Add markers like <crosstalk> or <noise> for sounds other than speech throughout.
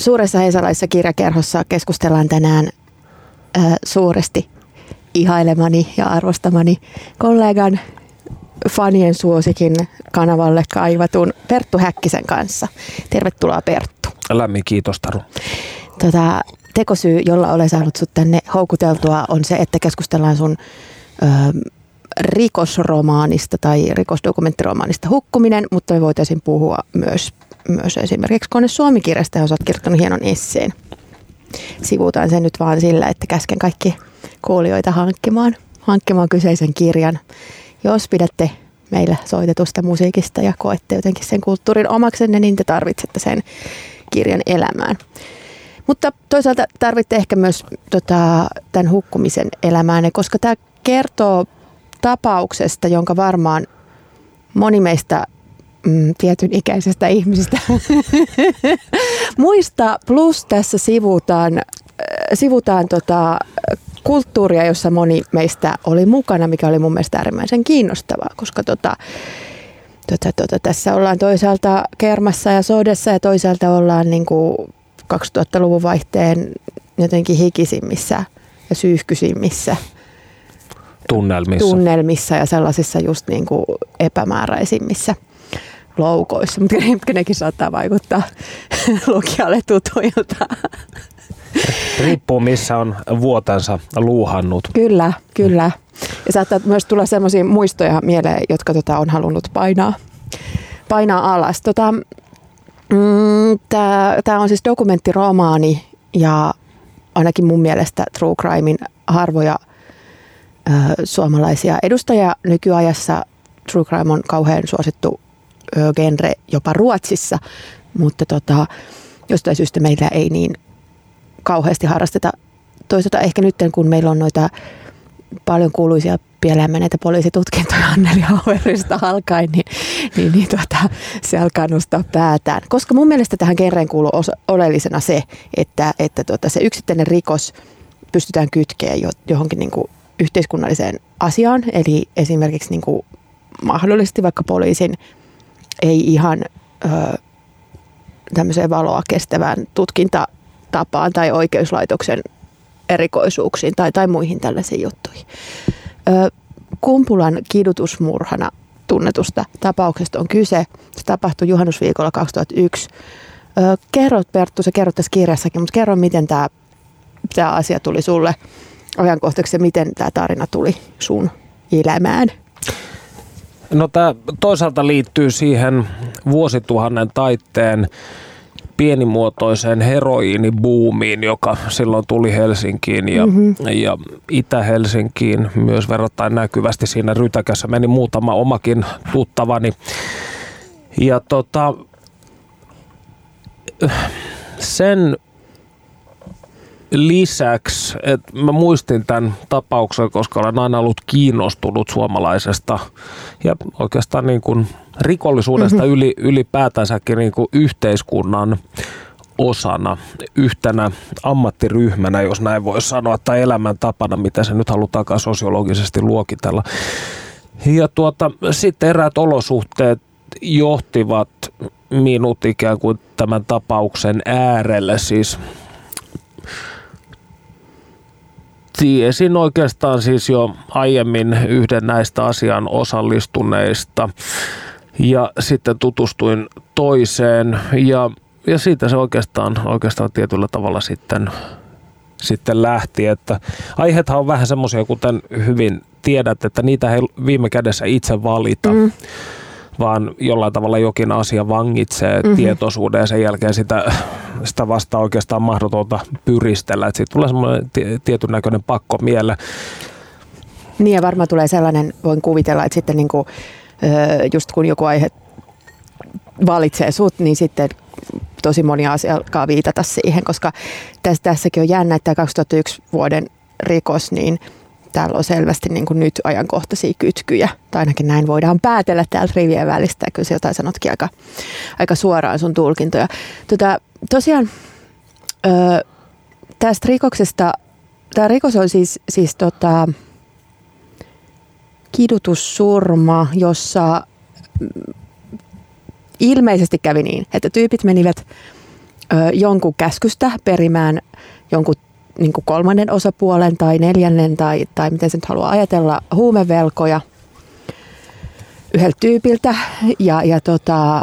Suuressa Hesalaisessa kirjakerhossa keskustellaan tänään ö, suuresti ihailemani ja arvostamani kollegan fanien suosikin kanavalle kaivatun Perttu Häkkisen kanssa. Tervetuloa Perttu. Lämmin kiitos Taru. Tota, tekosyy, jolla olen saanut sut tänne houkuteltua, on se, että keskustellaan sun ö, rikosromaanista tai rikosdokumenttiromaanista Hukkuminen, mutta me voitaisiin puhua myös, myös esimerkiksi Kone Suomi-kirjasta, jossa olet kirjoittanut hienon esseen. Sivuutaan sen nyt vaan sillä, että käsken kaikki kuulijoita hankkimaan, hankkimaan kyseisen kirjan. Jos pidätte meillä soitetusta musiikista ja koette jotenkin sen kulttuurin omaksenne, niin te tarvitsette sen kirjan elämään. Mutta toisaalta tarvitte ehkä myös tota, tämän hukkumisen elämään, koska tämä kertoo tapauksesta, jonka varmaan moni meistä mm, tietyn ikäisestä ihmisistä <laughs> muista. Plus tässä sivutaan, äh, sivutaan tota, kulttuuria, jossa moni meistä oli mukana, mikä oli mun mielestä äärimmäisen kiinnostavaa, koska tota, tota, tota, tässä ollaan toisaalta kermassa ja sodessa ja toisaalta ollaan niin kuin 2000-luvun vaihteen jotenkin hikisimmissä ja syyhkysimmissä tunnelmissa. tunnelmissa ja sellaisissa just niin kuin epämääräisimmissä loukoissa, mutta nekin saattaa vaikuttaa <laughs> lukijalle tutuilta. Riippuu missä on vuotensa luuhannut. Kyllä, kyllä. Ja saattaa myös tulla sellaisia muistoja mieleen, jotka tota, on halunnut painaa, painaa alas. Tota, mm, Tämä on siis dokumenttiromaani ja ainakin mun mielestä True Crimein harvoja suomalaisia edustajia nykyajassa. True Crime on kauhean suosittu genre jopa Ruotsissa, mutta tota, jostain syystä meillä ei niin kauheasti harrasteta. Toisaalta ehkä nyt kun meillä on noita paljon kuuluisia pieleen meneitä poliisitutkintoja <laughs> Anneli Hauerista alkaen, niin, niin, niin tuota, se alkaa nostaa päätään. Koska mun mielestä tähän kerreen kuuluu osa, oleellisena se, että, että tuota, se yksittäinen rikos pystytään kytkeä johonkin niin kuin yhteiskunnalliseen asiaan, eli esimerkiksi niin kuin mahdollisesti vaikka poliisin ei ihan ö, tämmöiseen valoa kestävään tutkintatapaan tai oikeuslaitoksen erikoisuuksiin tai, tai muihin tällaisiin juttuihin. Ö, Kumpulan kidutusmurhana tunnetusta tapauksesta on kyse. Se tapahtui juhannusviikolla 2001. Ö, kerrot Perttu, sä kerrot tässä kirjassakin, mutta kerro miten tämä, tämä asia tuli sulle ajankohtaiseksi ja miten tämä tarina tuli sun elämään? No tämä toisaalta liittyy siihen vuosituhannen taitteen pienimuotoiseen heroiinibuumiin, joka silloin tuli Helsinkiin ja, mm-hmm. ja Itä-Helsinkiin myös verrattain näkyvästi. Siinä rytäkässä meni muutama omakin tuttavani. Ja tota, sen lisäksi, että mä muistin tämän tapauksen, koska olen aina ollut kiinnostunut suomalaisesta ja oikeastaan niin kuin rikollisuudesta mm-hmm. yli, ylipäätänsäkin niin kuin yhteiskunnan osana, yhtenä ammattiryhmänä, jos näin voi sanoa, tai elämäntapana, mitä se nyt halutaankaan sosiologisesti luokitella. Ja tuota, sitten eräät olosuhteet johtivat minut ikään kuin tämän tapauksen äärelle, siis tiesin oikeastaan siis jo aiemmin yhden näistä asian osallistuneista. Ja sitten tutustuin toiseen. Ja, ja siitä se oikeastaan, oikeastaan tietyllä tavalla sitten, sitten lähti, että aiheethan on vähän semmoisia, kuten hyvin tiedät, että niitä ei viime kädessä itse valita. Mm vaan jollain tavalla jokin asia vangitsee mm-hmm. tietoisuuden ja sen jälkeen sitä, sitä vasta oikeastaan mahdotonta pyristellä. Että siitä tulee semmoinen tietyn näköinen pakko miele. Niin ja varmaan tulee sellainen, voin kuvitella, että sitten niin kuin, just kun joku aihe valitsee sut, niin sitten tosi moni asia alkaa viitata siihen, koska tässä, tässäkin on jännä, että 2001 vuoden rikos, niin – täällä on selvästi niin kuin nyt ajankohtaisia kytkyjä, tai ainakin näin voidaan päätellä täältä rivien välistä, ja kyllä se jotain sanotkin aika, aika suoraan sun tulkintoja. Tota, tosiaan ö, tästä rikoksesta, tämä rikos on siis, siis tota, kidutussurma, jossa ilmeisesti kävi niin, että tyypit menivät ö, jonkun käskystä perimään jonkun niin kuin kolmannen osapuolen tai neljännen tai, tai miten se nyt haluaa ajatella, huumevelkoja yhdeltä tyypiltä ja, ja tota,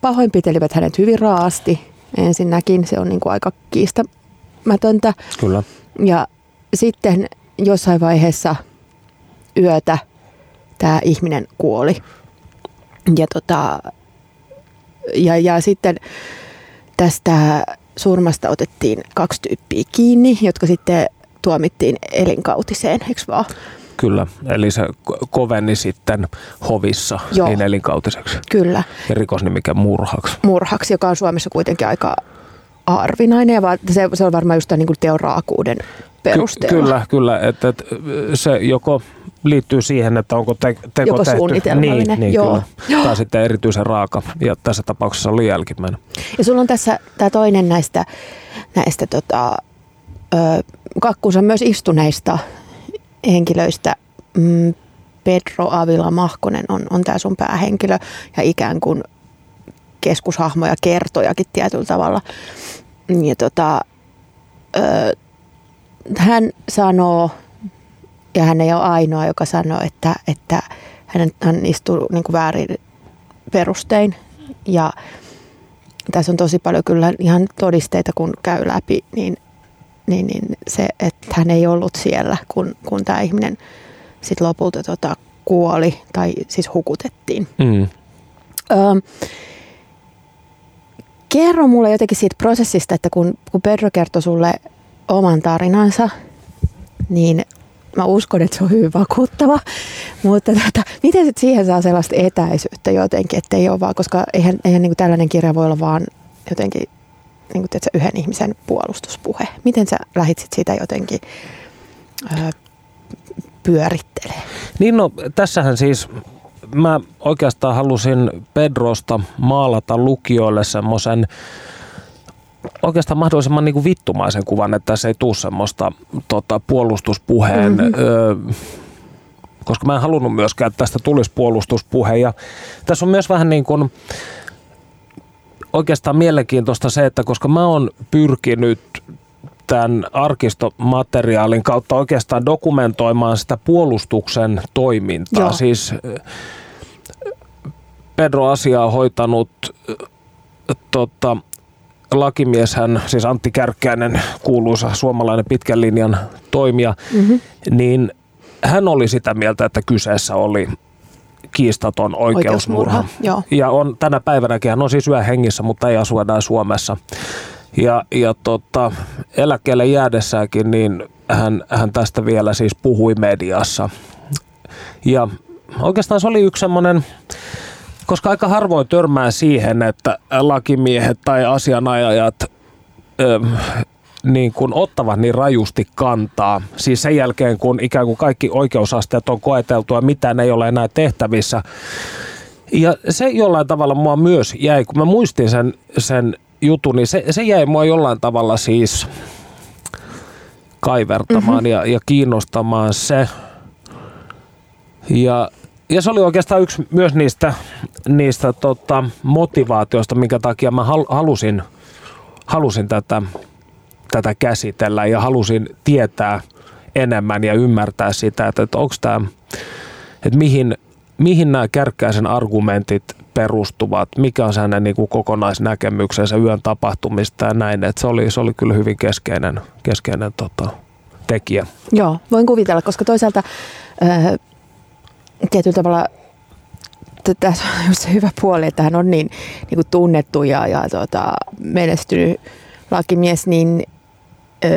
pahoinpitelivät hänet hyvin raasti ensinnäkin. Se on niin kuin aika kiistämätöntä. Kyllä. Ja sitten jossain vaiheessa yötä tämä ihminen kuoli. Ja, tota, ja, ja sitten tästä surmasta otettiin kaksi tyyppiä kiinni, jotka sitten tuomittiin elinkautiseen, eikö vaan? Kyllä, eli se koveni sitten hovissa Joo. niin elinkautiseksi. Kyllä. Ja rikosnimike murhaksi. Murhaksi, joka on Suomessa kuitenkin aika harvinainen ja se, se on varmaan just tämän niin teon raakuuden perusteella. Ky- kyllä, kyllä. Että, että se joko liittyy siihen, että onko te, teko Joko tehty. Niin, niin Joo. Kyllä. Tai sitten erityisen raaka. Ja tässä tapauksessa oli jälkimmäinen. Ja sulla on tässä tämä toinen näistä, näistä tota, ö, kakkuunsa myös istuneista henkilöistä. Mm, Pedro Avila Mahkonen on, on tämä sun päähenkilö ja ikään kuin keskushahmo ja kertojakin tietyllä tavalla. Ja tota, ö, sanoo, ja hän ei ole ainoa, joka sanoo, että, että hän, hän istuu niin kuin väärin perustein. Ja tässä on tosi paljon kyllä ihan todisteita, kun käy läpi, niin, niin, niin se, että hän ei ollut siellä, kun, kun tämä ihminen sit lopulta tota, kuoli tai siis hukutettiin. Mm. Ö, kerro mulle jotenkin siitä prosessista, että kun, kun Pedro kertoi sulle oman tarinansa, niin mä uskon, että se on hyvin vakuuttava. Mutta tota, miten sit siihen saa sellaista etäisyyttä jotenkin, että ei ole vaan, koska eihän, eihän niin tällainen kirja voi olla vaan jotenkin niin kuin, tiedätkö, yhden ihmisen puolustuspuhe. Miten sä lähit siitä jotenkin ö, pyörittelee? Niin no, tässähän siis mä oikeastaan halusin Pedrosta maalata lukijoille semmoisen oikeastaan mahdollisimman niin kuin vittumaisen kuvan, että se ei tule semmoista tota, puolustuspuheen, mm-hmm. ö, koska mä en halunnut myöskään, että tästä tulisi puolustuspuhe. Ja tässä on myös vähän niin kuin, oikeastaan mielenkiintoista se, että koska mä oon pyrkinyt tämän arkistomateriaalin kautta oikeastaan dokumentoimaan sitä puolustuksen toimintaa. Joo. Siis Pedro asiaa hoitanut tota, lakimieshän, siis Antti Kärkkäinen, kuuluisa suomalainen pitkän linjan toimija, mm-hmm. niin hän oli sitä mieltä, että kyseessä oli kiistaton oikeusmurha. oikeusmurha ja on tänä päivänäkin, hän on siis hengissä, mutta ei asu enää Suomessa. Ja, ja tota, eläkkeelle jäädessäänkin, niin hän, hän tästä vielä siis puhui mediassa. Ja oikeastaan se oli yksi semmoinen koska aika harvoin törmää siihen, että lakimiehet tai asianajajat ö, niin kuin ottavat niin rajusti kantaa. Siis sen jälkeen, kun ikään kuin kaikki oikeusasteet on koeteltu ja mitään ei ole enää tehtävissä. Ja se jollain tavalla mua myös jäi, kun mä muistin sen, sen jutun, niin se, se jäi mua jollain tavalla siis kaivertamaan mm-hmm. ja, ja kiinnostamaan se. Ja ja se oli oikeastaan yksi myös niistä, niistä tota, motivaatioista, minkä takia mä halusin, halusin tätä, tätä käsitellä ja halusin tietää enemmän ja ymmärtää sitä, että, että onko tämä, että mihin, mihin nämä kärkkäisen argumentit perustuvat, mikä on hänen niin kuin kokonaisnäkemyksensä yön tapahtumista ja näin. Että se, oli, se oli kyllä hyvin keskeinen, keskeinen tota, tekijä. Joo, voin kuvitella, koska toisaalta äh, tietyllä tavalla tässä on just se hyvä puoli, että hän on niin, niin kuin tunnettu ja, ja tota, menestynyt lakimies, niin ö,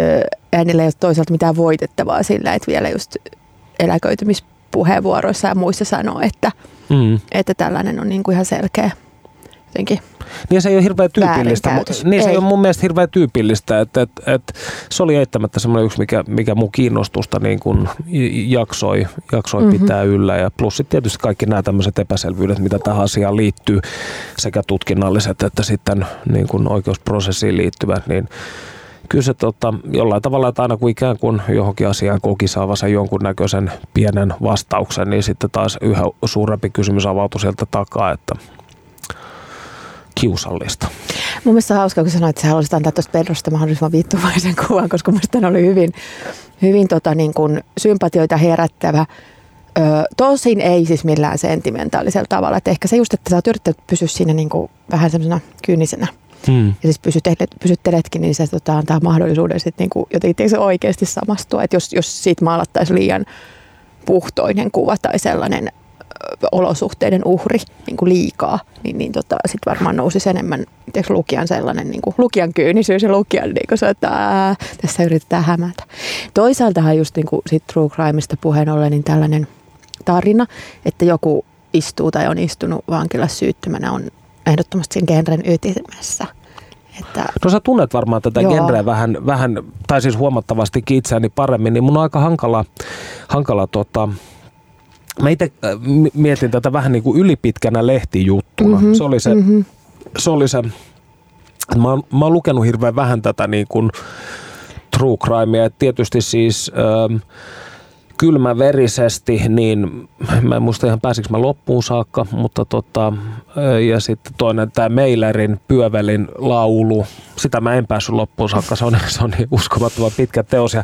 hänellä ei ole toisaalta mitään voitettavaa sillä, että vielä just eläköitymispuheenvuoroissa ja muissa sanoo, että, mm. että tällainen on niin kuin ihan selkeä jotenkin niin se ei ole hirveän tyypillistä. Niin se ei. ei ole mun mielestä hirveän tyypillistä, että, että, että se oli eittämättä semmoinen yksi, mikä, mikä mun kiinnostusta niin kuin jaksoi, jaksoi mm-hmm. pitää yllä. Ja plus sitten tietysti kaikki nämä tämmöiset epäselvyydet, mitä tähän asiaan liittyy, sekä tutkinnalliset että sitten niin kuin oikeusprosessiin liittyvät, niin kyllä se tota, jollain tavalla, että aina kun ikään kuin johonkin asiaan koki saavansa jonkunnäköisen pienen vastauksen, niin sitten taas yhä suurempi kysymys avautui sieltä takaa, että kiusallista. Mun mielestä on hauska, kun sanoit, että sä haluaisit antaa tuosta Pedrosta mahdollisimman vittuvaisen <laughs> kuvan, koska mun mielestä oli hyvin, hyvin tota, niin kuin sympatioita herättävä. Ö, tosin ei siis millään sentimentaalisella tavalla. Et ehkä se just, että sä oot yrittänyt pysyä siinä niin kuin vähän semmoisena kyynisenä hmm. ja siis pysyttelet, pysytteletkin, niin se tota, antaa mahdollisuuden sitten niin kuin jotenkin se oikeasti samastua. Että jos, jos siitä maalattaisiin liian puhtoinen kuva tai sellainen olosuhteiden uhri niin kuin liikaa, niin, niin tota, sitten varmaan nousisi enemmän tiedätkö, lukijan sellainen niin kuin, lukijan kyynisyys ja lukijan niin kuin se, että ää, tässä yritetään hämätä. Toisaaltahan just niin kuin sit true crimeista puheen ollen, niin tällainen tarina, että joku istuu tai on istunut vankilassa syyttömänä on ehdottomasti sen genren ytimessä. Että, no sä tunnet varmaan tätä joo. genreä vähän, vähän, tai siis huomattavasti itseäni paremmin, niin mun on aika hankala, hankala tota, Mä itse äh, mietin tätä vähän niin kuin ylipitkänä lehtijuttuna. Mm-hmm, se oli se, mm-hmm. se, oli se mä, oon, mä oon lukenut hirveän vähän tätä niin kuin true crimea. Tietysti siis... Ähm, kylmäverisesti, niin mä en muista ihan pääsikö mä loppuun saakka, mutta tota, ja sitten toinen tämä Meilerin Pyövelin laulu, sitä mä en päässyt loppuun saakka, se on, se on niin uskomattoman pitkä teos ja,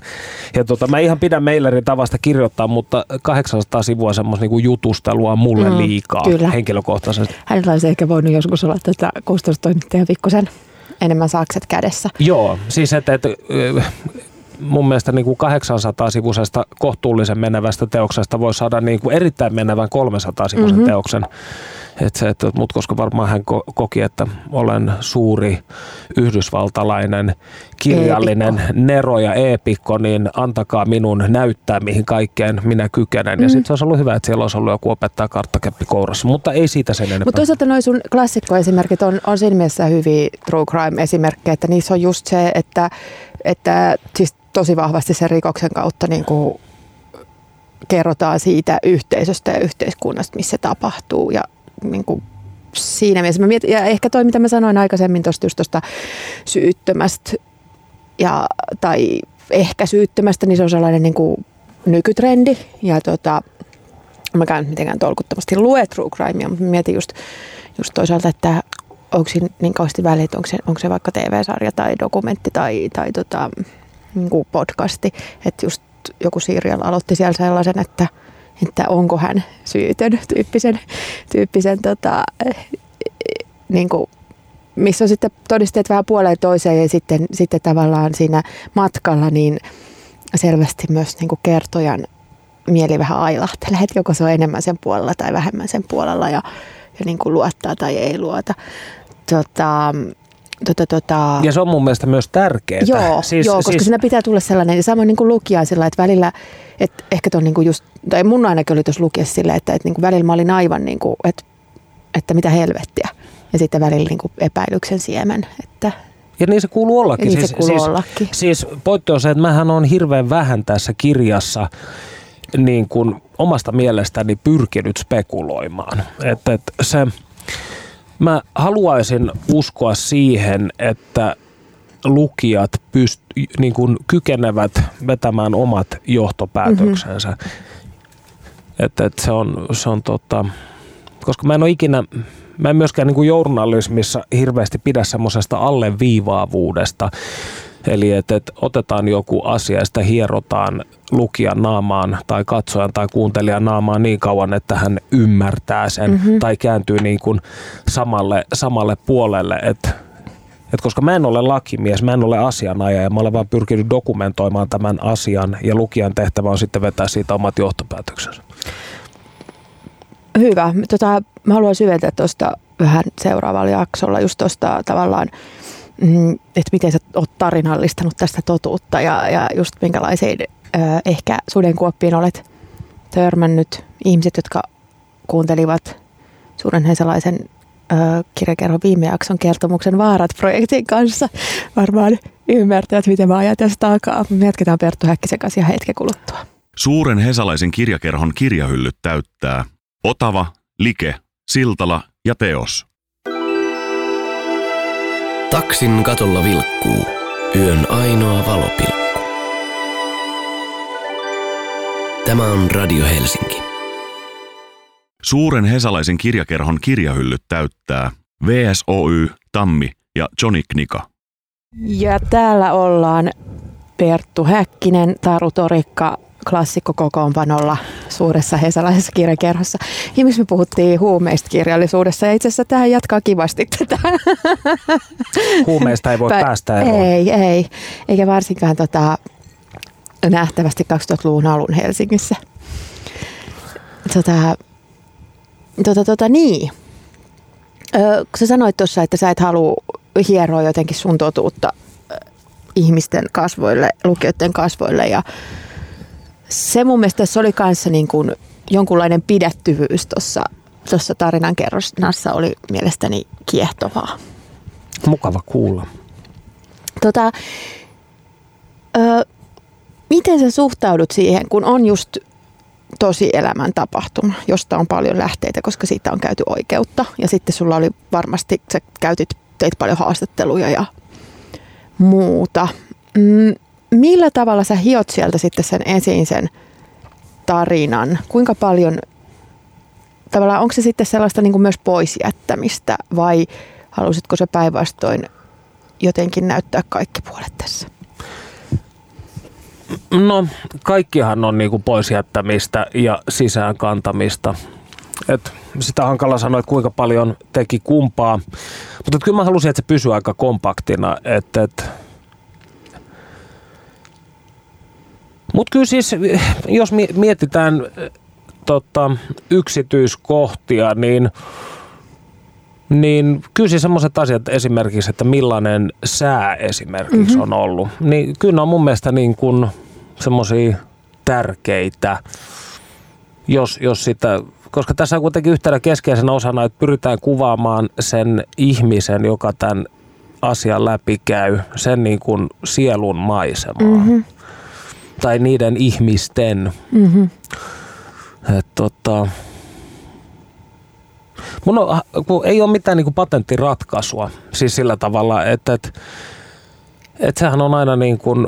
ja tota, mä ihan pidän Meilerin tavasta kirjoittaa, mutta 800 sivua semmoista niin jutustelua on mulle mm, liikaa kyllä. henkilökohtaisesti. Hänellä olisi ehkä voinut joskus olla tätä kustannustoimittajan pikkusen enemmän sakset kädessä. Joo, siis että, että mun mielestä niin kuin 800-sivuisesta kohtuullisen menevästä teoksesta voi saada niin kuin erittäin menevän 300-sivuisen mm-hmm. teoksen. Et se, että, mut koska varmaan hän koki, että olen suuri yhdysvaltalainen kirjallinen eepikko. nero ja eepikko, niin antakaa minun näyttää, mihin kaikkeen minä kykenen. Mm. Ja sitten se olisi ollut hyvä, että siellä olisi ollut joku opettaja karttakeppi kourassa, mutta ei siitä sen enempää. Mutta toisaalta noin sun klassikkoesimerkit on, on siinä mielessä hyviä true crime-esimerkkejä, että niissä on just se, että, että siis tosi vahvasti sen rikoksen kautta niin kuin kerrotaan siitä yhteisöstä ja yhteiskunnasta, missä se tapahtuu. Ja niin kuin siinä mielessä mä mietin, ja ehkä toi, mitä mä sanoin aikaisemmin tuosta just tuosta syyttömästä ja, tai ehkä syyttömästä, niin se on sellainen niin kuin nykytrendi. Ja tota, mä käyn mitenkään tolkuttomasti lue true crimea, mutta mietin just, just toisaalta, että onko siinä niin kauheasti väliä, onko se, onko se vaikka TV-sarja tai dokumentti tai, tai tota, niin kuin podcasti, että just joku Serial aloitti siellä sellaisen, että, että onko hän syytön tyyppisen, tyyppisen tota, niin kuin, missä on sitten todisteet vähän puoleen toiseen ja sitten, sitten tavallaan siinä matkalla niin selvästi myös niin kuin kertojan mieli vähän ailahtelee, että joko se on enemmän sen puolella tai vähemmän sen puolella ja, ja niin kuin luottaa tai ei luota. Tota, Tota, tota... Ja se on mun mielestä myös tärkeää. Joo, siis, joo koska siis... siinä pitää tulla sellainen, ja samoin niin kuin lukijaisilla, että välillä, että ehkä tuon niin kuin just, tai mun ainakin oli tuossa lukiessa silleen, että, että niin kuin välillä mä olin aivan niin kuin, että, että mitä helvettiä. Ja sitten välillä niin kuin epäilyksen siemen, että ja niin se kuuluu ollakin. Niin siis, se kuuluu siis, ollakin. Siis pointti on se, että mähän on hirveän vähän tässä kirjassa niin kuin omasta mielestäni pyrkinyt spekuloimaan. Että, että se, Mä haluaisin uskoa siihen, että lukijat pyst, niin kuin kykenevät vetämään omat johtopäätöksensä. Mm-hmm. Että, että se on, se on tota, koska mä en ole ikinä, mä en myöskään niin kuin journalismissa hirveästi pidä semmoisesta alleviivaavuudesta. Eli että, että otetaan joku asia ja sitä hierotaan lukijan naamaan tai katsojan tai kuuntelijan naamaan niin kauan, että hän ymmärtää sen mm-hmm. tai kääntyy niin kuin samalle, samalle puolelle. Että et koska mä en ole lakimies, mä en ole asianajaja, mä olen vaan pyrkinyt dokumentoimaan tämän asian ja lukijan tehtävä on sitten vetää siitä omat johtopäätöksensä. Hyvä. Tota, mä haluan syventää tuosta vähän seuraavalla jaksolla just tuosta tavallaan että miten sä oot tarinallistanut tästä totuutta ja, ja just minkälaisiin ehkä sudenkuoppiin olet törmännyt. Ihmiset, jotka kuuntelivat Suuren Hesalaisen ö, kirjakerho viime jakson kertomuksen Vaarat-projektin kanssa, varmaan ymmärtävät, miten mä ajan tästä takaa. Me jatketaan Perttu Häkkisen kanssa ihan hetken kuluttua. Suuren Hesalaisen kirjakerhon kirjahyllyt täyttää Otava, Like, Siltala ja Teos. Taksin katolla vilkkuu yön ainoa valopilkku. Tämä on Radio Helsinki. Suuren hesalaisen kirjakerhon kirjahyllyt täyttää VSOY, Tammi ja Johnny Knika. Ja täällä ollaan Perttu Häkkinen, Taru Torikka, klassikko kokoonpanolla suuressa hesalaisessa kirjakerhossa. Ja missä me puhuttiin huumeista kirjallisuudessa ja itse asiassa tähän jatkaa kivasti tätä. Huumeista ei voi Pä- päästä eroon. Ei, ei. Eikä varsinkaan tota, nähtävästi 2000-luvun alun Helsingissä. Tota, tota, tota niin. Ö, kun sä sanoit tuossa, että sä et halua hieroa jotenkin sun totuutta ihmisten kasvoille, lukijoiden kasvoille ja se mun mielestä se oli kanssa niin kuin jonkunlainen pidettyvyys tuossa tuossa tarinan kerronnassa oli mielestäni kiehtovaa. Mukava kuulla. Tota, ö, miten sä suhtaudut siihen, kun on just tosi elämän tapahtuma, josta on paljon lähteitä, koska siitä on käyty oikeutta. Ja sitten sulla oli varmasti, sä käytit, teit paljon haastatteluja ja muuta. Mm, millä tavalla sä hiot sieltä sitten sen esiin sen tarinan? Kuinka paljon, tavallaan onko se sitten sellaista niin kuin myös poisjättämistä vai halusitko sä päinvastoin jotenkin näyttää kaikki puolet tässä? No, kaikkihan on niinku pois jättämistä ja sisään kantamista. Et sitä hankala sanoa, että kuinka paljon teki kumpaa. Mutta kyllä mä halusin, että se pysyy aika kompaktina. Et, et. Mutta kyllä siis, jos mi- mietitään tota, yksityiskohtia, niin niin kyllä siis semmoiset asiat esimerkiksi, että millainen sää esimerkiksi mm-hmm. on ollut, niin kyllä ne on mun mielestä niin kuin semmoisia tärkeitä, jos, jos sitä, koska tässä on kuitenkin yhtenä keskeisenä osana, että pyritään kuvaamaan sen ihmisen, joka tämän asian läpi käy, sen niin kuin sielun maisemaa. Mm-hmm. Tai niiden ihmisten. Mm-hmm. Et tota, mun on, kun ei ole mitään niin patenttiratkaisua, siis sillä tavalla, että, että, että sehän on aina niin kuin,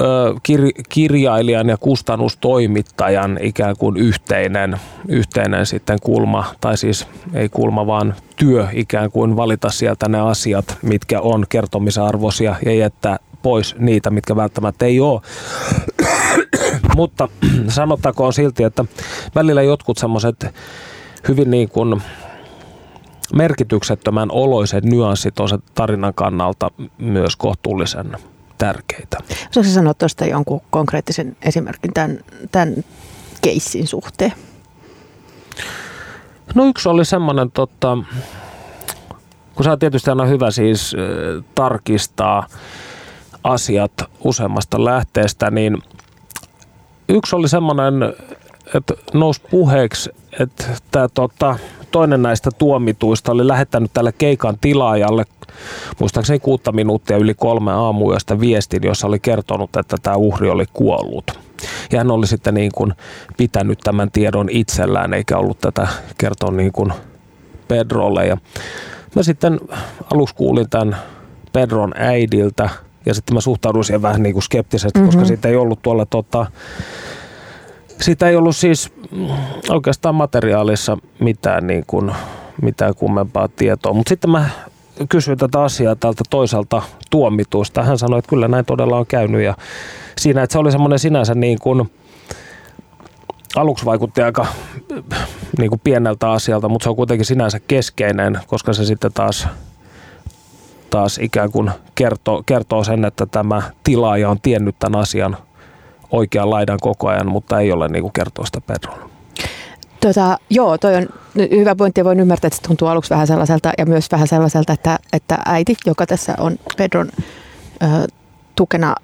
ö, kir, kirjailijan ja kustannustoimittajan ikään kuin yhteinen, yhteinen sitten kulma, tai siis ei kulma, vaan työ ikään kuin valita sieltä ne asiat, mitkä on kertomisarvoisia ja jättää pois niitä, mitkä välttämättä ei ole. Mutta sanottakoon silti, että välillä jotkut semmoiset hyvin niin kuin merkityksettömän oloiset nyanssit on se tarinan kannalta myös kohtuullisen tärkeitä. Saatko sanoa tuosta jonkun konkreettisen esimerkin tämän, tämän keissin suhteen? No yksi oli semmoinen, tota, kun se on tietysti aina hyvä siis äh, tarkistaa asiat useammasta lähteestä, niin yksi oli semmoinen, että nousi puheeksi, että tämä tota, toinen näistä tuomituista oli lähettänyt tälle keikan tilaajalle muistaakseni kuutta minuuttia yli kolme aamuyöstä viestin, jossa oli kertonut, että tämä uhri oli kuollut. Ja hän oli sitten niin kuin pitänyt tämän tiedon itsellään, eikä ollut tätä kertoa niin kuin Pedrolle. Ja mä sitten aluksi kuulin tämän Pedron äidiltä, ja sitten mä suhtauduin siihen vähän niin kuin skeptisesti, mm-hmm. koska siitä ei ollut tuolla tota, siitä ei ollut siis oikeastaan materiaalissa mitään, niin kuin, mitään kummempaa tietoa. Mutta sitten mä kysyin tätä asiaa tältä toiselta tuomituista. Hän sanoi, että kyllä näin todella on käynyt. Ja siinä, että se oli semmoinen sinänsä niin kuin, aluksi vaikutti aika niin kuin pieneltä asialta, mutta se on kuitenkin sinänsä keskeinen, koska se sitten taas taas ikään kuin kertoo, kertoo sen, että tämä tilaaja on tiennyt tämän asian oikean laidan koko ajan, mutta ei ole niin kuin kertoa sitä Pedrolle. Tota, joo, toi on hyvä pointti ja voin ymmärtää, että se tuntuu aluksi vähän sellaiselta ja myös vähän sellaiselta, että, että äiti, joka tässä on Pedron ö, tukena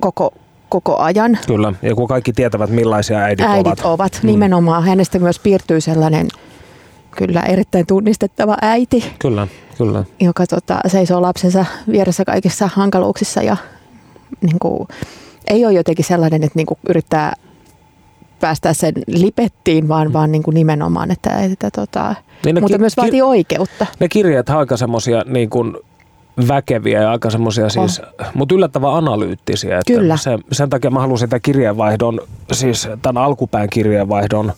koko, koko ajan. Kyllä, ja kun kaikki tietävät millaisia äidit, äidit ovat. ovat. Mm. Nimenomaan hänestä myös piirtyy sellainen kyllä erittäin tunnistettava äiti. Kyllä, kyllä. Joka tota, seisoo lapsensa vieressä kaikissa hankaluuksissa ja niin kuin, ei ole jotenkin sellainen, että niin kuin yrittää päästä sen lipettiin, vaan, mm. vaan niin kuin nimenomaan, että, että tota, niin mutta ki- myös vaatii ki- oikeutta. Ne kirjat aika semmoisia niin kuin väkeviä ja aika semmoisia oh. siis, mutta yllättävän analyyttisiä. Että Se, sen takia mä halusin tämän kirjeenvaihdon, siis tämän alkupään kirjeenvaihdon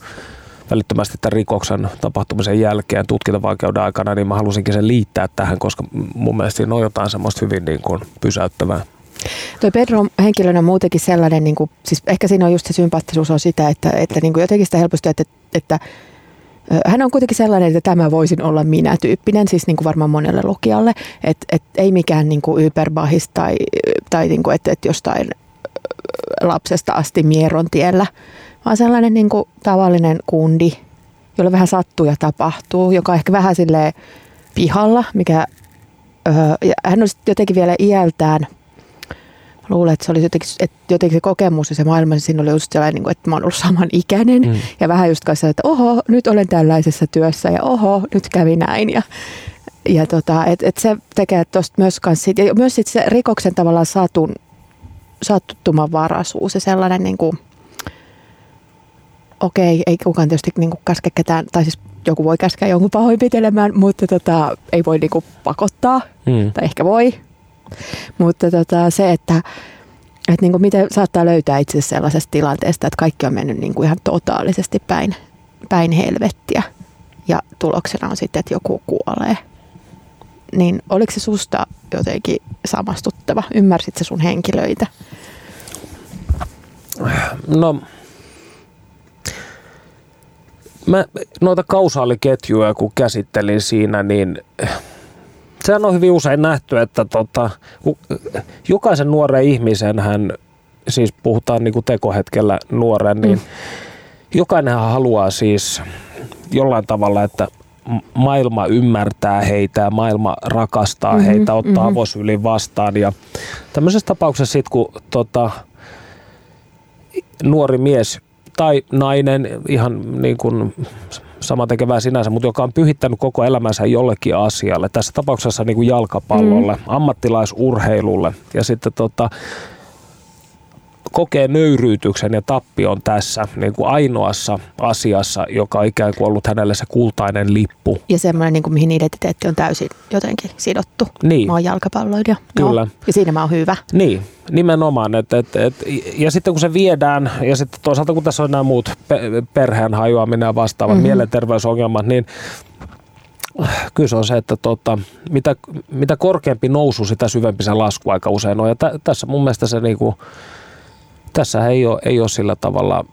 välittömästi tämän rikoksen tapahtumisen jälkeen tutkintavaikeuden aikana, niin mä halusinkin sen liittää tähän, koska mun mielestä siinä on jotain semmoista hyvin niin kuin pysäyttävää. Toi Pedro on muutenkin sellainen, niin kuin, siis ehkä siinä on just se sympaattisuus on sitä, että, että niin kuin jotenkin sitä helposti, että, että hän on kuitenkin sellainen, että tämä voisin olla minä tyyppinen, siis niin kuin varmaan monelle lukijalle, että, että ei mikään niin kuin yberbahis tai, tai niin kuin, että, että jostain lapsesta asti mieron tiellä, vaan sellainen niin kuin tavallinen kundi, jolle vähän sattuu ja tapahtuu, joka on ehkä vähän silleen pihalla, mikä öö, ja hän on jotenkin vielä iältään – luulen, että se oli jotenkin, että jotenkin se kokemus ja se maailma, siinä oli just sellainen, niin että mä oon ollut saman ikäinen mm. ja vähän just kanssa, että oho, nyt olen tällaisessa työssä ja oho, nyt kävi näin ja, ja tota, et, et se tekee tuosta myös kans siitä, ja myös sit se rikoksen tavallaan satun, sattuman varaisuus ja sellainen niin kuin, okei, ei kukaan tietysti niin kuin käske ketään, tai siis joku voi käskeä jonkun pahoinpitelemään, mutta tota, ei voi niin kuin pakottaa, mm. tai ehkä voi, mutta tota, se, että että niin kuin miten saattaa löytää itse sellaisesta tilanteesta, että kaikki on mennyt niin kuin ihan totaalisesti päin, päin helvettiä ja tuloksena on sitten, että joku kuolee. Niin oliko se susta jotenkin samastuttava? Ymmärsit se sun henkilöitä? No, mä noita kausaaliketjuja kun käsittelin siinä, niin sehän on hyvin usein nähty, että tota, jokaisen nuoren ihmisen hän, siis puhutaan niin kuin tekohetkellä nuoren, niin mm. jokainen haluaa siis jollain tavalla, että maailma ymmärtää heitä ja maailma rakastaa mm-hmm, heitä, ottaa mm-hmm. avosylin vastaan. Ja tämmöisessä tapauksessa sitten, kun tota, nuori mies tai nainen, ihan niin kuin tekevää sinänsä, mutta joka on pyhittänyt koko elämänsä jollekin asialle. Tässä tapauksessa niin kuin jalkapallolle, mm. ammattilaisurheilulle ja sitten tota, kokee nöyryytyksen ja tappion tässä niin kuin ainoassa asiassa, joka on ikään kuin ollut hänelle se kultainen lippu. Ja semmoinen, niin kuin, mihin identiteetti on täysin jotenkin sidottu. Niin. Mä oon jalkapalloilija. Kyllä. No, ja siinä mä oon hyvä. Niin, nimenomaan. Et, et, et, ja sitten kun se viedään, ja sitten toisaalta kun tässä on nämä muut pe- perheen hajoaminen ja vastaavat mm-hmm. mielenterveysongelmat, niin kyllä se on se, että tota, mitä, mitä korkeampi nousu, sitä syvempi se lasku aika usein on. Ja t- tässä mun mielestä se niinku, tässä ei ole, ei ole sillä tavalla,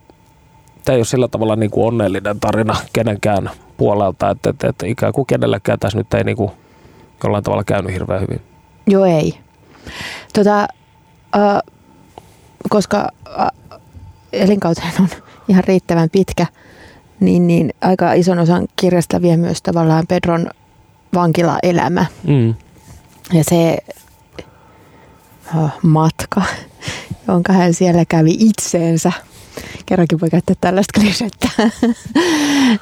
tämä ei ole sillä tavalla niin kuin onnellinen tarina kenenkään puolelta, että, että, että ikään kuin kenellekään tässä nyt ei niin kuin jollain tavalla käynyt hirveän hyvin. Joo, ei. Tota, äh, koska äh, elinkauteen on ihan riittävän pitkä, niin, niin aika ison osan kirjasta vie myös tavallaan Pedron vankilaelämä. Mm. Ja se oh, matka jonka hän siellä kävi itseensä. Kerrankin voi käyttää tällaista klisettä. <laughs>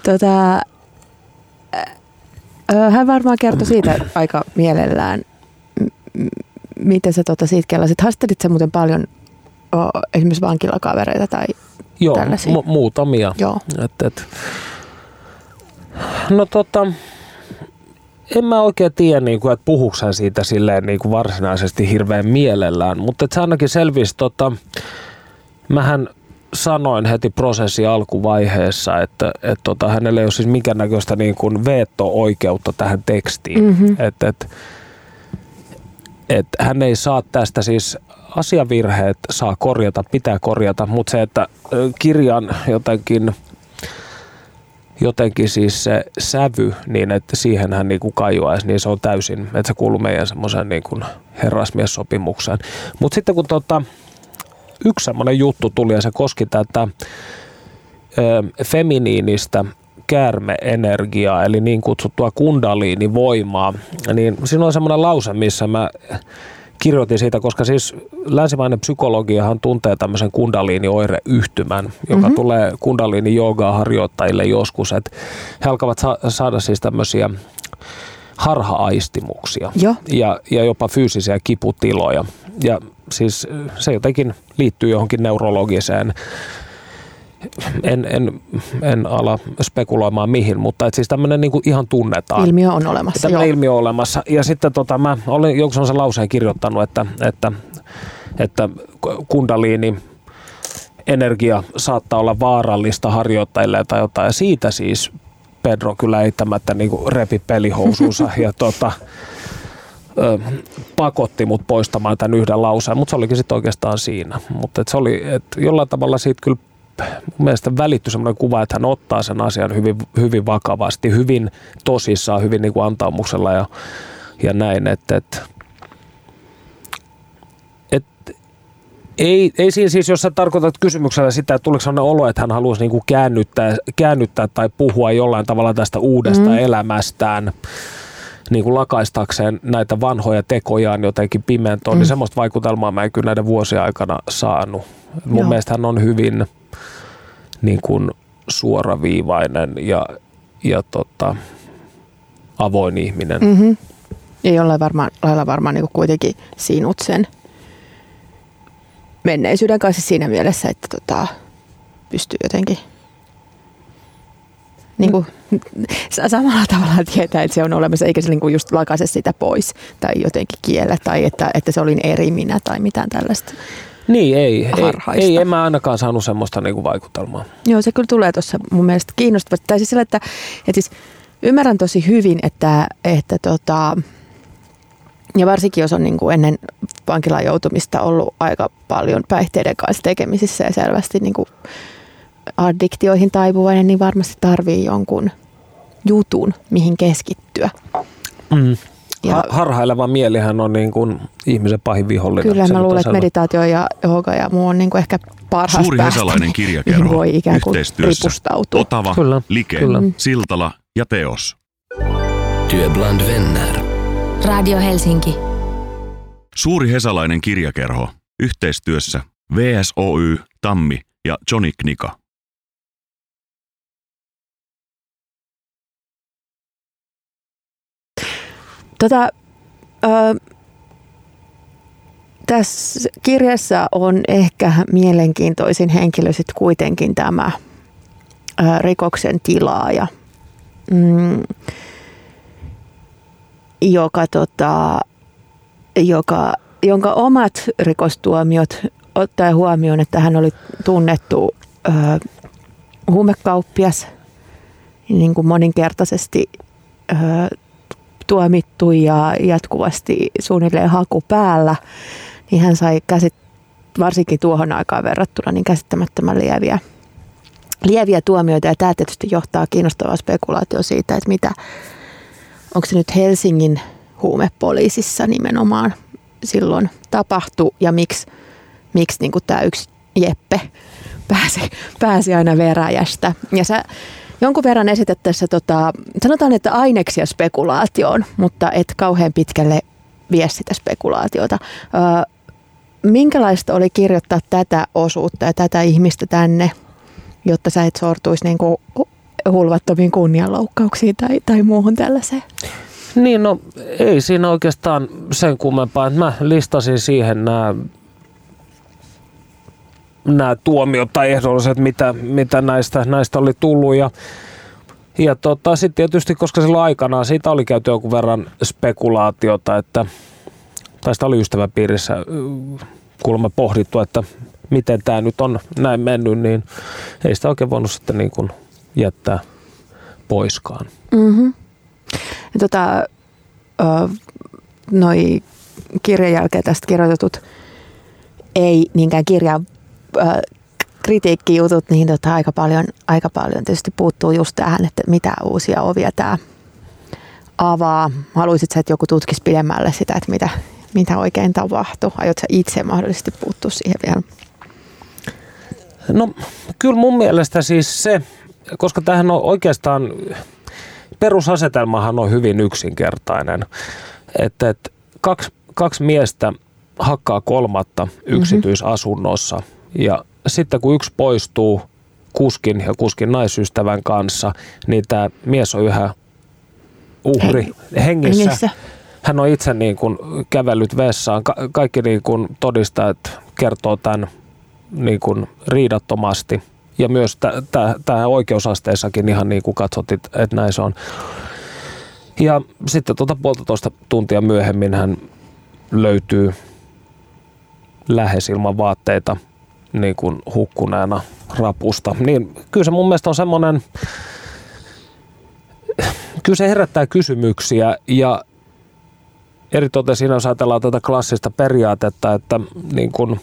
tota, hän varmaan kertoi siitä aika mielellään, miten sä tota siitä kellasit. Haastattelit sä muuten paljon o, esimerkiksi vankilakavereita tai Joo, tällaisia? mu- muutamia. Joo. Et, et. No tota, en mä oikein tiedä, niin kuin, että puhuuko hän siitä silleen niin kuin varsinaisesti hirveän mielellään, mutta että se ainakin selvisi, tota, mähän sanoin heti prosessi alkuvaiheessa, että, että tota, hänellä ei ole siis näköistä niin kuin veto-oikeutta tähän tekstiin. Mm-hmm. Että, että, että hän ei saa tästä siis asiavirheet saa korjata, pitää korjata, mutta se, että kirjan jotenkin – jotenkin siis se sävy, niin että siihen hän niin kajoaisi, niin se on täysin, että se kuuluu meidän semmoiseen niin kuin herrasmiessopimukseen. Mutta sitten kun tota, yksi semmoinen juttu tuli ja se koski tätä ö, feminiinistä käärmeenergiaa, eli niin kutsuttua kundaliinivoimaa, niin siinä on semmoinen lause, missä mä kirjoitin siitä, koska siis länsimainen psykologiahan tuntee tämmöisen kundaliini-oireyhtymän, joka mm-hmm. tulee kundaliini-joogaa harjoittajille joskus, että he alkavat sa- saada siis tämmöisiä harha-aistimuksia ja, ja jopa fyysisiä kiputiloja. Ja siis se jotenkin liittyy johonkin neurologiseen en, en, en ala spekuloimaan mihin, mutta et siis tämmöinen niinku ihan tunnetaan. Ilmiö on olemassa, joo. ilmiö on olemassa. Ja sitten tota, mä olin joku sellaisen lauseen kirjoittanut, että, että, että kundaliini energia saattaa olla vaarallista harjoittajille tai jotain. Ja siitä siis Pedro kyllä eittämättä niin kuin repi pelihousuunsa <laughs> ja tota, ö, pakotti mut poistamaan tämän yhden lauseen, mutta se olikin sitten oikeastaan siinä. Mutta se oli, että jollain tavalla siitä kyllä mun mielestä välittyi sellainen kuva, että hän ottaa sen asian hyvin, hyvin vakavasti, hyvin tosissaan, hyvin niin kuin antaumuksella ja, ja näin, että, että ei, ei siinä siis, jos sä tarkoitat kysymyksellä sitä, että tuliko sellainen olo, että hän haluaisi niin kuin käännyttää, käännyttää tai puhua jollain tavalla tästä uudesta mm. elämästään, niin kuin lakaistakseen näitä vanhoja tekojaan jotenkin pimentoon, niin mm. niin semmoista vaikutelmaa mä en kyllä näiden vuosien aikana saanut. Mun Joo. mielestä hän on hyvin niin kuin suoraviivainen ja, ja tota, avoin ihminen. Mm-hmm. Ja jollain varmaan, lailla varmaan niin kuitenkin sinut sen menneisyyden kanssa siinä mielessä, että tota, pystyy jotenkin niin kuin, samalla tavalla tietää, että se on olemassa, eikä se niin kuin just lakaise sitä pois tai jotenkin kiellä tai että, että se oli eri minä tai mitään tällaista. Niin, ei. Ei, ei, en mä ainakaan saanut semmoista niin kuin vaikutelmaa. Joo, se kyllä tulee tuossa mun mielestä kiinnostavasti. Tai siis sillä, että, että siis ymmärrän tosi hyvin, että, että tota, ja varsinkin jos on niin kuin ennen vankilaan joutumista ollut aika paljon päihteiden kanssa tekemisissä ja selvästi niin kuin addiktioihin taipuvainen, niin varmasti tarvii jonkun jutun, mihin keskittyä. Mm. Ja, Harhaileva mielihän on niin kuin ihmisen pahin vihollinen. Kyllä, mä luulen, että meditaatio ja jooga ja muu on niin kuin ehkä parhaasta Suuri hesalainen kirjakerho voi ikään kuin ripustautua. Otava, kyllä, Like, kyllä. Siltala ja Teos. Työbland Venner. Radio Helsinki. Suuri hesalainen kirjakerho. Yhteistyössä VSOY, Tammi ja Johnny Knika. Tota, ö, tässä kirjassa on ehkä mielenkiintoisin henkilö sitten kuitenkin tämä ö, rikoksen tilaaja. Mm, joka, tota, joka, jonka omat rikostuomiot ottaa huomioon, että hän oli tunnettu ö, huumekauppias, niin kuin moninkertaisesti ö, tuomittu ja jatkuvasti suunnilleen haku päällä, niin hän sai käsit, varsinkin tuohon aikaan verrattuna niin käsittämättömän lieviä, lieviä tuomioita. Ja tämä tietysti johtaa kiinnostavaa spekulaatio siitä, että mitä, onko se nyt Helsingin huumepoliisissa nimenomaan silloin tapahtui ja miksi, miksi niin tämä yksi Jeppe pääsi, pääsi aina veräjästä. Ja sä jonkun verran esität tässä, tota, sanotaan, että aineksia spekulaatioon, mutta et kauhean pitkälle vie sitä spekulaatiota. Ö, minkälaista oli kirjoittaa tätä osuutta ja tätä ihmistä tänne, jotta sä et sortuisi niin kuin hulvattomiin kunnianloukkauksiin tai, tai muuhun tällaiseen? Niin, no ei siinä oikeastaan sen kummempaa. Mä listasin siihen nämä nämä tuomiot tai ehdolliset, mitä, mitä näistä, näistä oli tullut. Ja, ja tota, sitten tietysti, koska silloin aikanaan siitä oli käyty jonkun verran spekulaatiota, että, tai sitä oli ystäväpiirissä kuulemma pohdittu, että miten tämä nyt on näin mennyt, niin ei sitä oikein voinut sitten niin kuin jättää poiskaan. Mm-hmm. Tota, noi kirjan jälkeen tästä kirjoitetut ei niinkään kirjan kritiikkijutut, niin tota aika, paljon, aika paljon tietysti puuttuu just tähän, että mitä uusia ovia tämä avaa. Haluaisit sä, että joku tutkisi pidemmälle sitä, että mitä, mitä oikein tapahtuu? Aiot sä itse mahdollisesti puuttua siihen vielä? No kyllä mun mielestä siis se, koska tähän on oikeastaan, perusasetelmahan on hyvin yksinkertainen, että, että kaksi, kaksi miestä hakkaa kolmatta mhm. yksityisasunnossa mm-hmm ja sitten kun yksi poistuu kuskin ja kuskin naisystävän kanssa, niin tämä mies on yhä uhri hengissä. hengissä. Hän on itse niin kuin kävellyt vessaan. Ka- kaikki niin kuin todistajat kertoo tämän niin kuin riidattomasti. Ja myös tähän oikeusasteessakin ihan niin kuin katsot, että näin se on. Ja sitten tuota puolitoista tuntia myöhemmin hän löytyy lähes ilman vaatteita niin kuin hukkuneena rapusta. Niin kyllä se mun mielestä on semmoinen, kyllä se herättää kysymyksiä ja eritoten siinä jos ajatellaan tätä klassista periaatetta, että niin kuin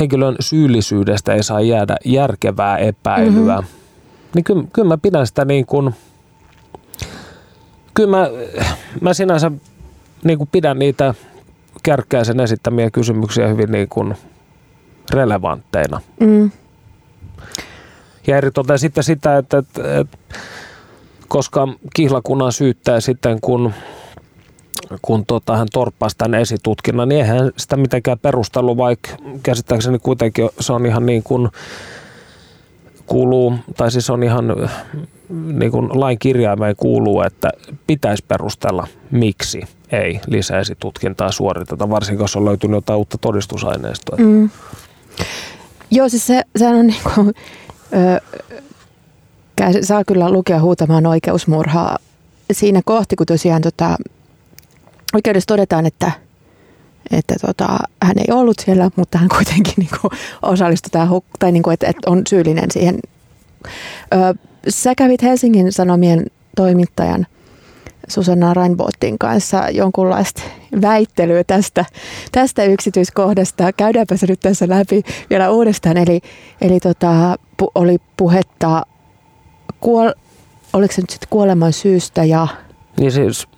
henkilön syyllisyydestä ei saa jäädä järkevää epäilyä, mm-hmm. niin kyllä, kyllä mä pidän sitä niin kuin, kyllä mä, mä sinänsä niin kuin pidän niitä kärkkäisen esittämiä kysymyksiä hyvin niin kuin relevantteina. Mm. Ja eritoten sitten sitä, että, että, että koska kihlakunnan syyttää sitten, kun kun tota, hän torppasi tämän esitutkinnan, niin eihän sitä mitenkään perustelu, vaikka käsittääkseni kuitenkin se on ihan niin kuin kuuluu, tai siis on ihan niin kuin lain kirjaimeen kuuluu, että pitäisi perustella, miksi ei lisäesitutkintaa suoriteta, varsinkin jos on löytynyt jotain uutta todistusaineistoa. Mm. Joo, siis se, sehän on niin kuin, ö, saa kyllä lukea huutamaan oikeusmurhaa siinä kohti, kun tosiaan tota, oikeudessa todetaan, että, että tota, hän ei ollut siellä, mutta hän kuitenkin niin kuin osallistui tähän, tai niin kuin, että, että on syyllinen siihen. Ö, sä kävit Helsingin Sanomien toimittajan Susanna Rainbottin kanssa jonkunlaista väittelyä tästä, tästä yksityiskohdasta. Käydäänpä se nyt tässä läpi vielä uudestaan. Eli, eli tota, pu, oli puhetta, kuol, oliko se nyt sitten kuoleman syystä ja... Niin siis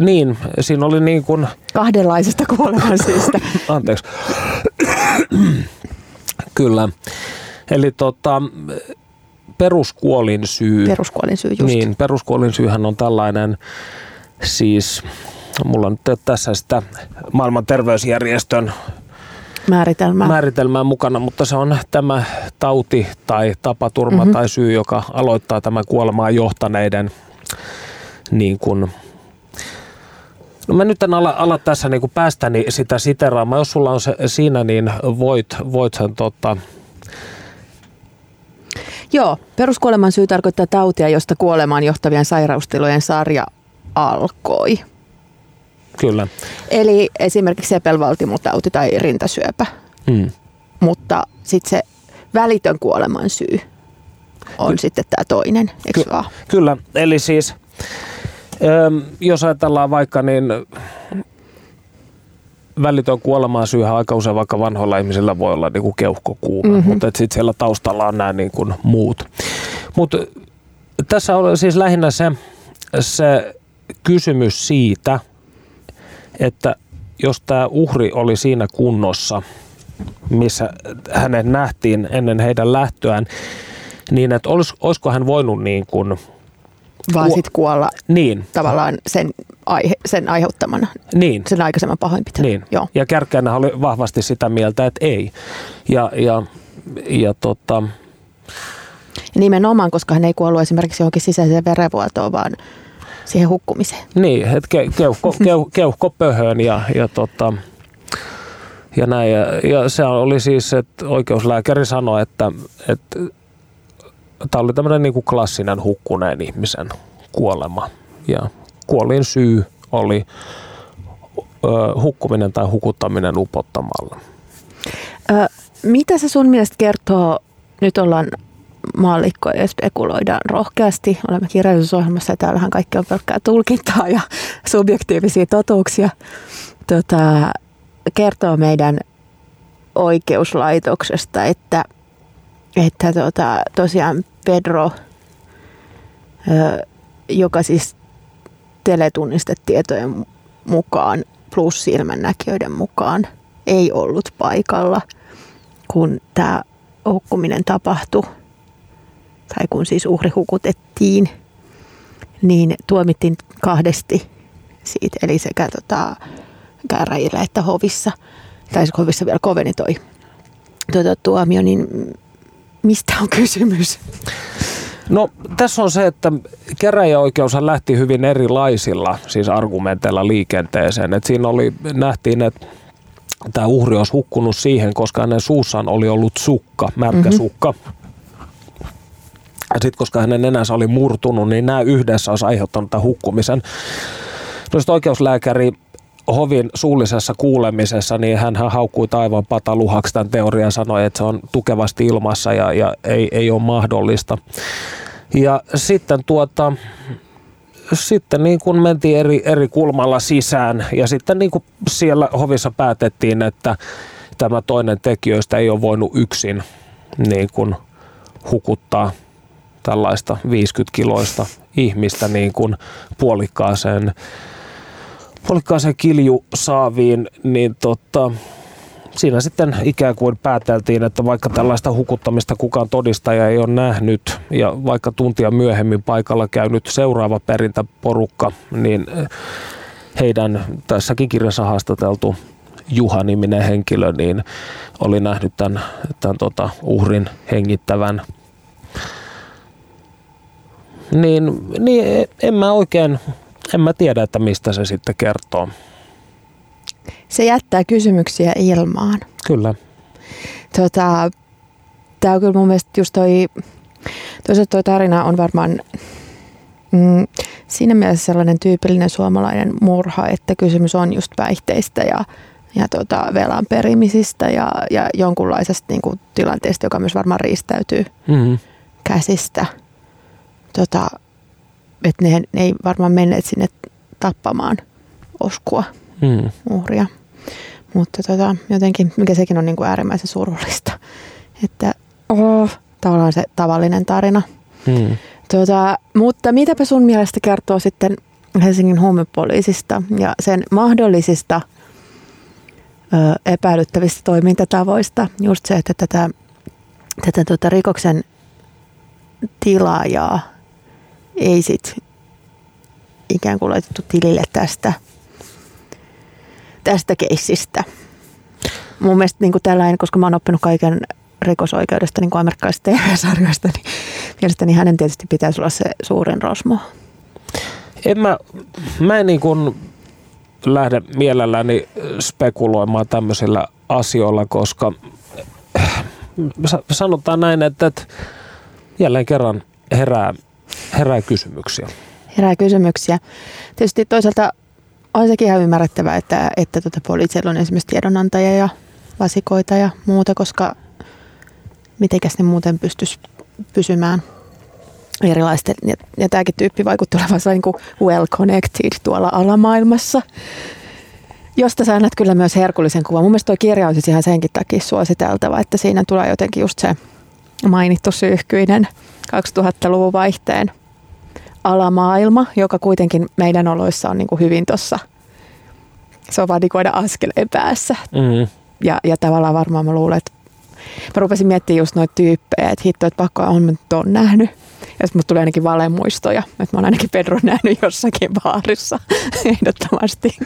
niin, siinä oli niin kuin... Kahdenlaisesta kuolemansyystä. <laughs> Anteeksi. Kyllä. Eli tota, peruskuolin syy. Peruskuolin syy, just. Niin, peruskuolin syyhän on tällainen siis, mulla on nyt tässä sitä maailman terveysjärjestön määritelmää. määritelmää mukana, mutta se on tämä tauti tai tapaturma mm-hmm. tai syy, joka aloittaa tämän kuolemaan johtaneiden niin kuin, No mä nyt en ala, ala tässä niin päästäni sitä siteraamaan. Jos sulla on se siinä, niin voit, voit sen tota... Joo, peruskuoleman syy tarkoittaa tautia, josta kuolemaan johtavien sairaustilojen sarja alkoi. Kyllä. Eli esimerkiksi sepelvaltimotauti tai rintasyöpä. Hmm. Mutta sitten se välitön kuoleman syy on Ky- sitten tämä toinen, eikö Ky- vaan? Kyllä, eli siis jos ajatellaan vaikka niin välitön kuolemaan syyhän aika usein vaikka vanhoilla ihmisillä voi olla niin kuin keuhkokuume, mm-hmm. mutta sitten siellä taustalla on nämä niin kuin muut. Mutta tässä on siis lähinnä se, se kysymys siitä, että jos tämä uhri oli siinä kunnossa, missä hänet nähtiin ennen heidän lähtöään, niin että olis, olisiko hän voinut niin kuin vaan sitten kuolla niin. tavallaan sen, aihe, sen aiheuttamana, niin. sen aikaisemman pahoinpitelyn. Niin. Joo. Ja Kärkkäinen oli vahvasti sitä mieltä, että ei. Ja, ja, ja tota... Nimenomaan, koska hän ei kuollut esimerkiksi johonkin sisäiseen verenvuotoon, vaan siihen hukkumiseen. Niin, että ke, keuhko, <laughs> keuh, keuhko pöhön ja, ja, tota, ja näin. Ja, ja se oli siis, että oikeuslääkäri sanoi, että, että tämä oli tämmöinen niin kuin klassinen hukkuneen ihmisen kuolema. Ja kuolin syy oli ö, hukkuminen tai hukuttaminen upottamalla. Ö, mitä se sun mielestä kertoo, nyt ollaan maallikkoja ja spekuloidaan rohkeasti. Olemme kirjallisuusohjelmassa ja täällähän kaikki on pelkkää tulkintaa ja <laughs> subjektiivisia totuuksia. Tota, kertoo meidän oikeuslaitoksesta, että – että tota, tosiaan Pedro, joka siis teletunnistetietojen mukaan plus silmännäkijöiden mukaan ei ollut paikalla, kun tämä hukkuminen tapahtui, tai kun siis uhri hukutettiin, niin tuomittiin kahdesti siitä, eli sekä tota, käräjillä että hovissa, tai siis hovissa vielä koveni toi tuota, tuomio, niin mistä on kysymys? No tässä on se, että käräjäoikeus lähti hyvin erilaisilla siis argumenteilla liikenteeseen. Et siinä oli, nähtiin, että tämä uhri olisi hukkunut siihen, koska hänen suussaan oli ollut sukka, märkä mm-hmm. sukka. Ja sitten koska hänen nenänsä oli murtunut, niin nämä yhdessä olisi aiheuttanut tämän hukkumisen. No sitten oikeuslääkäri Hovin suullisessa kuulemisessa, niin hän haukkui taivaan pataluhaksi tämän teorian sanoi, että se on tukevasti ilmassa ja, ja ei, ei ole mahdollista. Ja sitten tuota, sitten niin kuin mentiin eri, eri kulmalla sisään ja sitten niin kuin siellä hovissa päätettiin, että tämä toinen tekijöistä ei ole voinut yksin niin kuin hukuttaa tällaista 50 kiloista ihmistä niin kuin puolikkaaseen, puolikkaaseen kiljusaaviin, niin tota, siinä sitten ikään kuin pääteltiin, että vaikka tällaista hukuttamista kukaan todistaja ei ole nähnyt ja vaikka tuntia myöhemmin paikalla käynyt seuraava perintäporukka, niin heidän tässäkin kirjassa haastateltu Juha-niminen henkilö, niin oli nähnyt tämän, tämän tota, uhrin hengittävän. Niin, niin en mä oikein, en mä tiedä, että mistä se sitten kertoo. Se jättää kysymyksiä ilmaan. Kyllä. Tota, Tämä on kyllä mun mielestä just toi, toisaalta toi tarina on varmaan mm, siinä mielessä sellainen tyypillinen suomalainen murha, että kysymys on just päihteistä ja, ja tota, velan perimisistä ja, ja jonkunlaisesta niin kuin, tilanteesta, joka myös varmaan riistäytyy Mm-hmm. käsistä. Tota, että ne, ne ei varmaan menneet sinne tappamaan oskua Mm. uhria. Mutta tota, jotenkin, mikä sekin on niin kuin äärimmäisen surullista, että oh, tavallaan se tavallinen tarina. Mm. Tota, mutta mitäpä sun mielestä kertoo sitten Helsingin huumepoliisista ja sen mahdollisista ö, epäilyttävistä toimintatavoista? Just se, että tätä, tätä tota rikoksen tilaajaa ei sit ikään kuin laitettu tilille tästä, tästä keissistä. Mun mielestä niin kuin tällainen, koska mä oon oppinut kaiken rikosoikeudesta niin kuin amerikkalaisista TV-sarjoista, niin mielestäni hänen tietysti pitäisi olla se suurin rosmo. En mä, mä en niin kuin lähde mielelläni spekuloimaan tämmöisillä asioilla, koska sa- sanotaan näin, että, että jälleen kerran herää, herää kysymyksiä. Herää kysymyksiä. Tietysti toisaalta on sekin ihan ymmärrettävää, että, että tuota poliisilla on esimerkiksi tiedonantajia ja vasikoita ja muuta, koska mitenkäs ne muuten pystyisi pysymään erilaisten. Ja, ja tämäkin tyyppi vaikuttaa olevan niin kuin well connected tuolla alamaailmassa, josta sä annat kyllä myös herkullisen kuvan. Mun mielestä tuo kirja on siis ihan senkin takia suositeltava, että siinä tulee jotenkin just se mainittu syyhkyinen 2000-luvun vaihteen alamaailma, joka kuitenkin meidän oloissa on niin kuin hyvin tuossa, se on vaan niin kuin aina askeleen päässä. Mm. Ja, ja tavallaan varmaan mä luulen, että mä rupesin miettimään just noita tyyppejä, että hitto, että pakko on mä nyt on nähnyt. Ja sitten tulee ainakin valemuistoja, että mä oon ainakin Pedro nähnyt jossakin baarissa <laughs> ehdottomasti.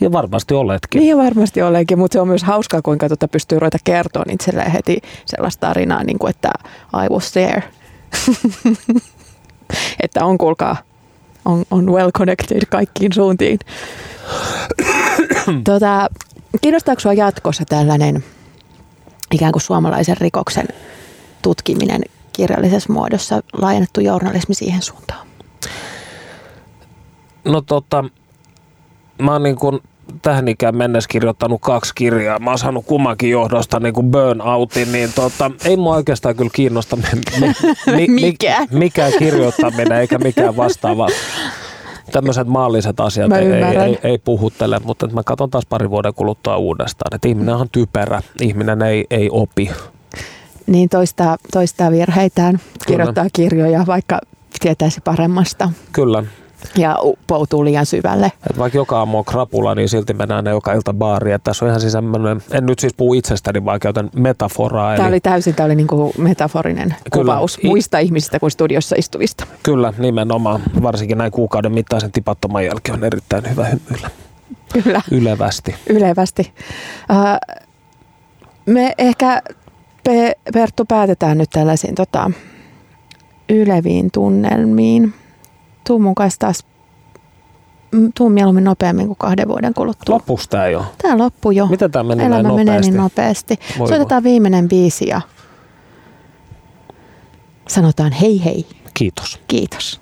Ja varmasti oletkin. Niin varmasti oleekin, mutta se on myös hauskaa, kuinka tuota pystyy ruveta kertoa itselleen heti sellaista tarinaa, niin kuin, että I was there. <laughs> että on kuulkaa, on, on well connected kaikkiin suuntiin. <coughs> tota, kiinnostaako sinua jatkossa tällainen ikään kuin suomalaisen rikoksen tutkiminen kirjallisessa muodossa, laajennettu journalismi siihen suuntaan? No tota, mä oon niin kuin tähän ikään mennessä kirjoittanut kaksi kirjaa. Mä oon saanut kummankin johdosta niin kuin burnoutin, niin tota, ei mua oikeastaan kyllä kiinnosta mi, mi, <laughs> mi, Mikään. mikään kirjoittaminen eikä mikään vastaava. Tämmöiset maalliset asiat ei, ei, ei, ei puhuttele, mutta mä katson taas pari vuoden kuluttua uudestaan. Että ihminen on typerä, ihminen ei, ei opi. Niin toistaa, toistaa virheitään, kirjoittaa kirjoja, vaikka tietäisi paremmasta Kyllä, ja uppoutuu liian syvälle. Et vaikka joka aamu on krapula, niin silti mennään ne joka ilta baariin. Et tässä on ihan siis en nyt siis puhu itsestäni, vaan käytän metaforaa. Tämä eli oli täysin tämä oli niin kuin metaforinen Kyllä. kuvaus I- muista ihmisistä kuin studiossa istuvista. Kyllä, nimenomaan. Varsinkin näin kuukauden mittaisen tipattoman jälkeen on erittäin hyvä hymyillä. Kyllä, Ylevästi. ylevästi. Uh, me ehkä, Pe- Perttu, päätetään nyt tällaisiin tota, yleviin tunnelmiin. Tuu mun kanssa taas, tuu mieluummin nopeammin kuin kahden vuoden kuluttua. Loppuks tää jo? Tää loppui jo. Miten tää meni näin Elämä menee nopeasti? niin nopeasti. Voi Soitetaan viimeinen biisi ja sanotaan hei hei. Kiitos. Kiitos.